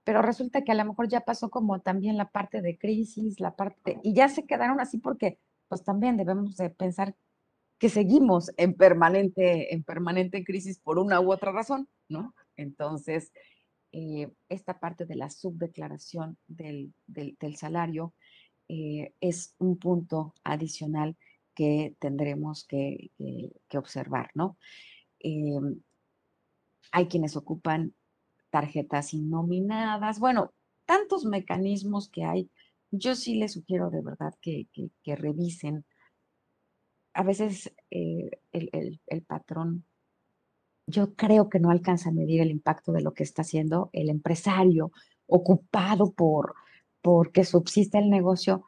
Pero resulta que a lo mejor ya pasó como también la parte de crisis, la parte, y ya se quedaron así porque pues también debemos de pensar que seguimos en permanente, en permanente crisis por una u otra razón, ¿no? Entonces, eh, esta parte de la subdeclaración del, del, salario eh, es un punto adicional que tendremos que, observar, ¿no? Eh, hay quienes ocupan tarjetas innominadas, bueno, tantos mecanismos que hay. Yo sí les sugiero de verdad que, revisen. A veces eh, el, patrón, yo creo que no alcanza a medir el impacto de lo que está haciendo el empresario ocupado por, que subsiste el negocio,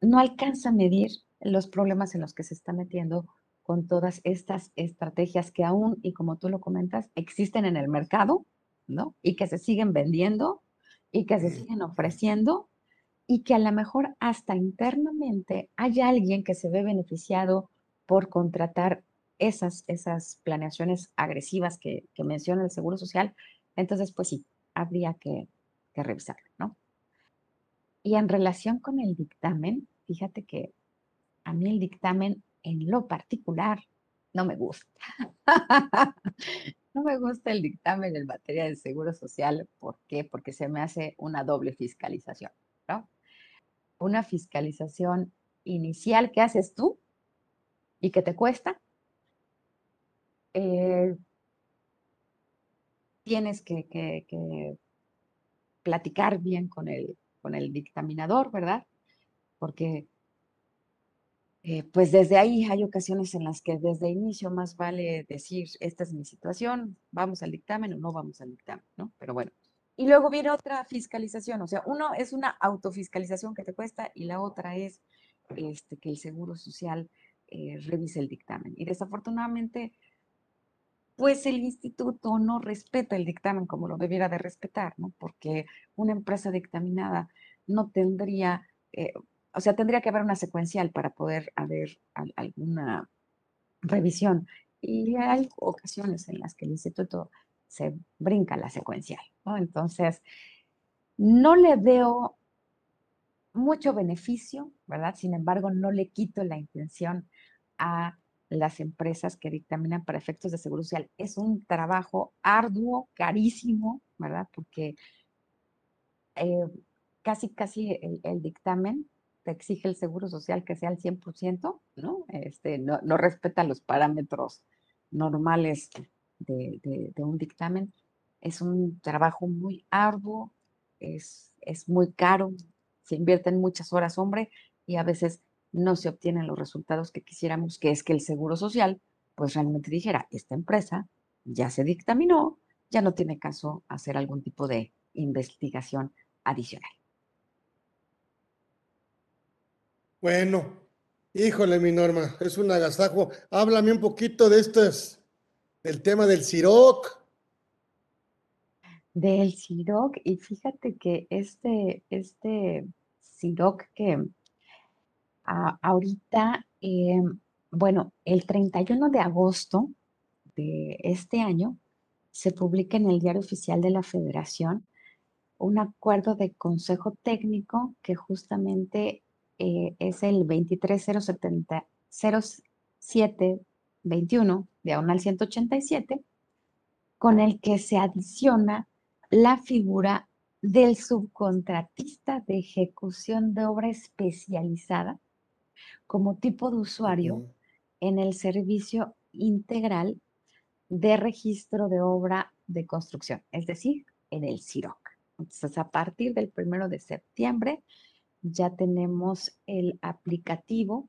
no alcanza a medir los problemas en los que se está metiendo con todas estas estrategias que aún, y como tú lo comentas, existen en el mercado, ¿no? Y que se siguen vendiendo y que se siguen ofreciendo y que a lo mejor hasta internamente hay alguien que se ve beneficiado por contratar esas, esas planeaciones agresivas que, menciona el Seguro Social, entonces pues sí, habría que, que revisarlo. Y en relación con el dictamen, fíjate que a mí el dictamen en lo particular no me gusta. no me gusta el dictamen en materia de seguro social. ¿Por qué? Porque se me hace una doble fiscalización, ¿no? Una fiscalización inicial que haces tú y que te cuesta, eh, tienes que, platicar bien con el, con el dictaminador, ¿verdad? Porque eh, pues desde ahí hay ocasiones en las que desde inicio más vale decir, esta es mi situación, vamos al dictamen o no vamos al dictamen, ¿no? Pero bueno. Y luego viene otra fiscalización, o sea, uno es una autofiscalización que te cuesta y la otra es este, que el Seguro Social eh, revise el dictamen. Y desafortunadamente, pues el instituto no respeta el dictamen como lo debiera de respetar, ¿no? Porque una empresa dictaminada no tendría, eh, o sea, tendría que haber una secuencial para poder haber alguna revisión. Y hay ocasiones en las que el instituto se brinca la secuencial, ¿no? Entonces, no le veo mucho beneficio, ¿verdad? Sin embargo, no le quito la intención a las empresas que dictaminan para efectos de seguro social. Es un trabajo arduo, carísimo, ¿verdad? Porque eh, casi, casi el, dictamen te exige el seguro social que sea al 100%, ¿no? Este, no, no respeta los parámetros normales de, de, un dictamen. Es un trabajo muy arduo, es, es muy caro, se invierten muchas horas, hombre, y a veces no se obtienen los resultados que quisiéramos, que es que el Seguro Social, pues realmente dijera, esta empresa ya se dictaminó, ya no tiene caso hacer algún tipo de investigación adicional. Bueno, híjole, mi Norma, es un agasajo. Háblame un poquito de estos, del tema del CIROC. Del CIROC, y fíjate que este, este CIROC que ahorita, eh, bueno, el 31 de agosto de este año se publica en el Diario Oficial de la Federación un acuerdo de consejo técnico que justamente eh, es el 2300721, diagonal 187, con el que se adiciona la figura del subcontratista de ejecución de obra especializada como tipo de usuario en el servicio integral de registro de obra de construcción, es decir, en el CIROC. Entonces, a partir del primero de septiembre ya tenemos el aplicativo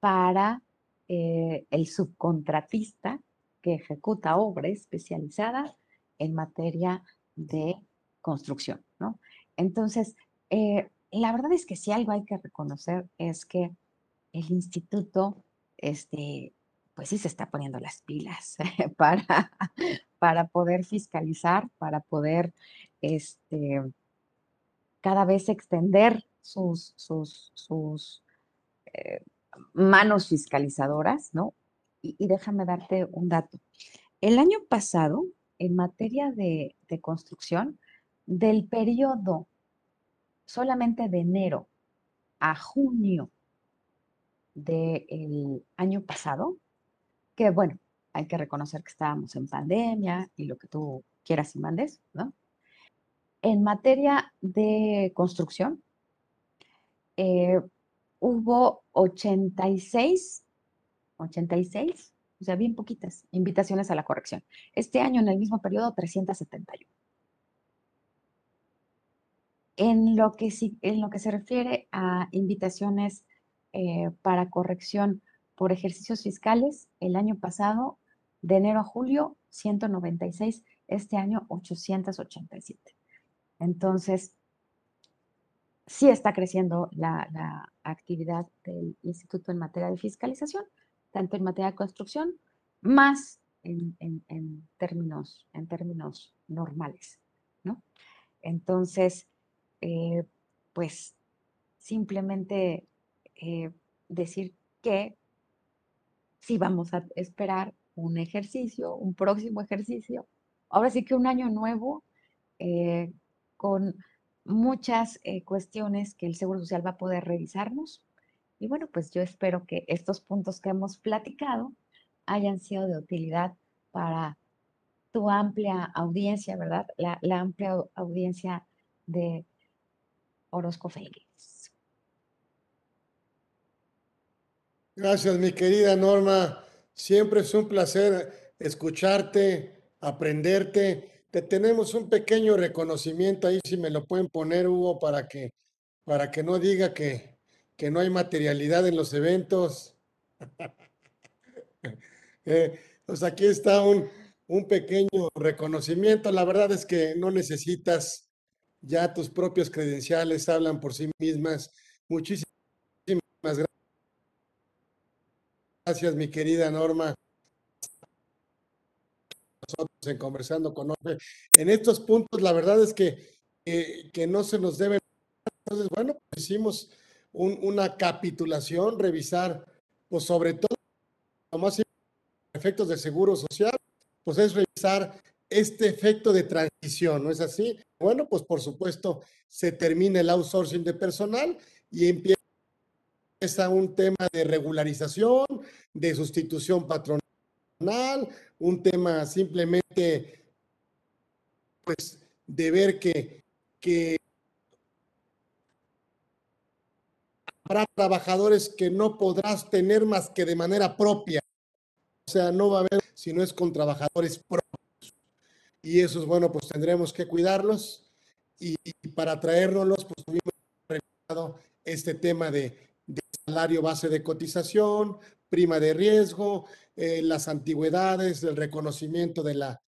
para eh, el subcontratista que ejecuta obra especializada en materia de construcción, ¿no? Entonces, eh, la verdad es que si algo hay que reconocer es que el instituto, este, pues sí se está poniendo las pilas para, para poder fiscalizar, para poder, este, cada vez extender sus, sus, eh, manos fiscalizadoras, ¿no? Y, y, déjame darte un dato. El año pasado, en materia de, de construcción, del periodo solamente de enero a junio del año pasado, que bueno, hay que reconocer que estábamos en pandemia y lo que tú quieras y mandes, ¿no? En materia de construcción, eh, hubo 86, 86, o sea, bien poquitas invitaciones a la corrección. Este año, en el mismo periodo, 371. En lo que, en lo que se refiere a invitaciones eh, para corrección por ejercicios fiscales, el año pasado, de enero a julio, 196, este año 887. Entonces, sí está creciendo la, actividad del instituto en materia de fiscalización, tanto en materia de construcción, más en, términos, en términos normales, ¿no? Entonces, eh, pues simplemente eh, decir que si vamos a esperar un ejercicio, un próximo ejercicio, ahora sí que un año nuevo eh, con muchas cuestiones que el Seguro Social va a poder revisarnos. Y bueno, pues yo espero que estos puntos que hemos platicado hayan sido de utilidad para tu amplia audiencia, ¿verdad? La, amplia audiencia de Orozco Félix. Gracias, mi querida Norma. Siempre es un placer escucharte, aprenderte. Te tenemos un pequeño reconocimiento ahí, si me lo pueden poner, Hugo, para que, para que no diga que, que no hay materialidad en los eventos. eh, pues aquí está un, un pequeño reconocimiento. La verdad es que no necesitas ya tus propios credenciales, hablan por sí mismas. Muchísimas gracias. Gracias, mi querida Norma. Nosotros en conversando con Norma. En estos puntos, la verdad es que, eh, que no se nos debe. Entonces, bueno, pues hicimos un, una capitulación, revisar, pues sobre todo, lo más efectos de seguro social, pues es revisar este efecto de transición, ¿no es así? Bueno, pues por supuesto se termina el outsourcing de personal y empieza un tema de regularización, de sustitución patronal, un tema simplemente, pues, de ver que, que habrá trabajadores que no podrás tener más que de manera propia. O sea, no va a haber si no es con trabajadores propios. Y esos, bueno, pues tendremos que cuidarlos y, y para traérnoslos, pues tuvimos este tema de, salario base de cotización, prima de riesgo, eh, las antigüedades, el reconocimiento de la,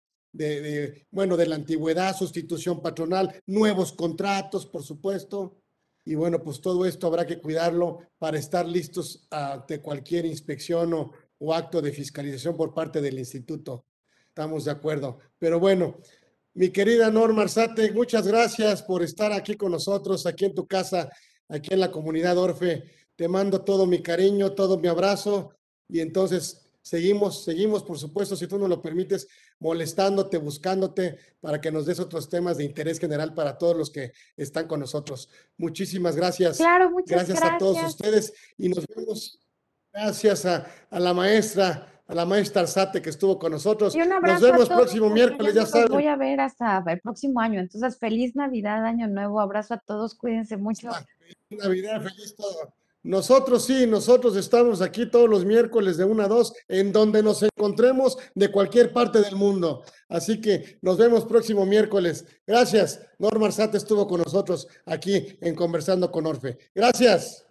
bueno, de la antigüedad, sustitución patronal, nuevos contratos, por supuesto. Y bueno, pues todo esto habrá que cuidarlo para estar listos ante cualquier inspección o, o acto de fiscalización por parte del instituto. Estamos de acuerdo. Pero bueno, mi querida Norma Arzate, muchas gracias por estar aquí con nosotros, aquí en tu casa, aquí en la comunidad Orfe. Te mando todo mi cariño, todo mi abrazo y entonces seguimos, seguimos, por supuesto, si tú nos lo permites, molestándote, buscándote para que nos des otros temas de interés general para todos los que están con nosotros. Muchísimas gracias. Claro, muchas gracias. Gracias a todos ustedes y nos vemos Gracias a, a, la maestra, a la maestra Arzate que estuvo con nosotros. Nos vemos próximo miércoles, ya saben. Voy a ver hasta el próximo año. Entonces, feliz Navidad, Año Nuevo. Abrazo a todos, cuídense mucho. Feliz Navidad, feliz todo. Nosotros sí, nosotros estamos aquí todos los miércoles de 1 a 2, en donde nos encontremos de cualquier parte del mundo. Así que nos vemos próximo miércoles. Gracias. Norma Arzate estuvo con nosotros aquí en Conversando con Orfe. Gracias.